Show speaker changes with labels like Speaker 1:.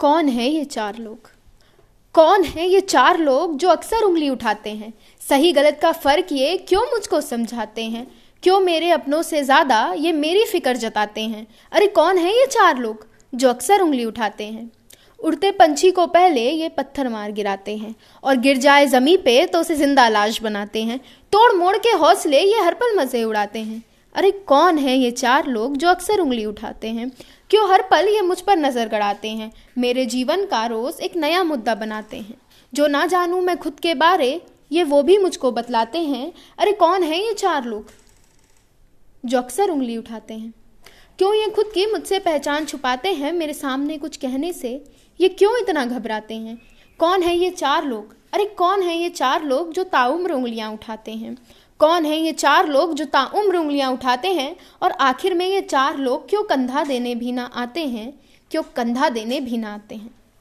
Speaker 1: कौन है ये चार लोग? कौन है ये चार लोग जो अक्सर उंगली उठाते हैं? सही गलत का फ़र्क ये क्यों मुझको समझाते हैं? क्यों मेरे अपनों से ज़्यादा ये मेरी फ़िक्र जताते हैं? अरे कौन है ये चार लोग जो अक्सर उंगली उठाते हैं? उड़ते पंछी को पहले ये पत्थर मार गिराते हैं और गिर जाए जमी पे तो उसे ज़िंदा लाश बनाते हैं। तोड़ मोड़ के हौसले ये हर पल मज़े उड़ाते हैं। अरे कौन है ये चार लोग जो अक्सर उंगली उठाते हैं? क्यों हर पल ये मुझ पर नज़र गड़ाते हैं? मेरे जीवन का रोज़ एक नया मुद्दा बनाते हैं। जो ना जानूं मैं खुद के बारे, ये वो भी मुझको बतलाते हैं, अरे कौन है ये चार लोग? जो अक्सर उंगली उठाते हैं। क्यों ये खुद की मुझसे पहचान छुपाते हैं मेरे सामने कुछ कहने से? ये क्यों इतना घबराते हैं? कौन है ये चार लोग? अरे, कौन है ये चार लोग जो ताउम्र उंगलियाँ उठाते हैं? कौन है ये चार लोग जो ताउम्र उंगलियाँ उठाते हैं? और आखिर में ये चार लोग क्यों कंधा देने भी ना आते हैं? क्यों कंधा देने भी ना आते हैं?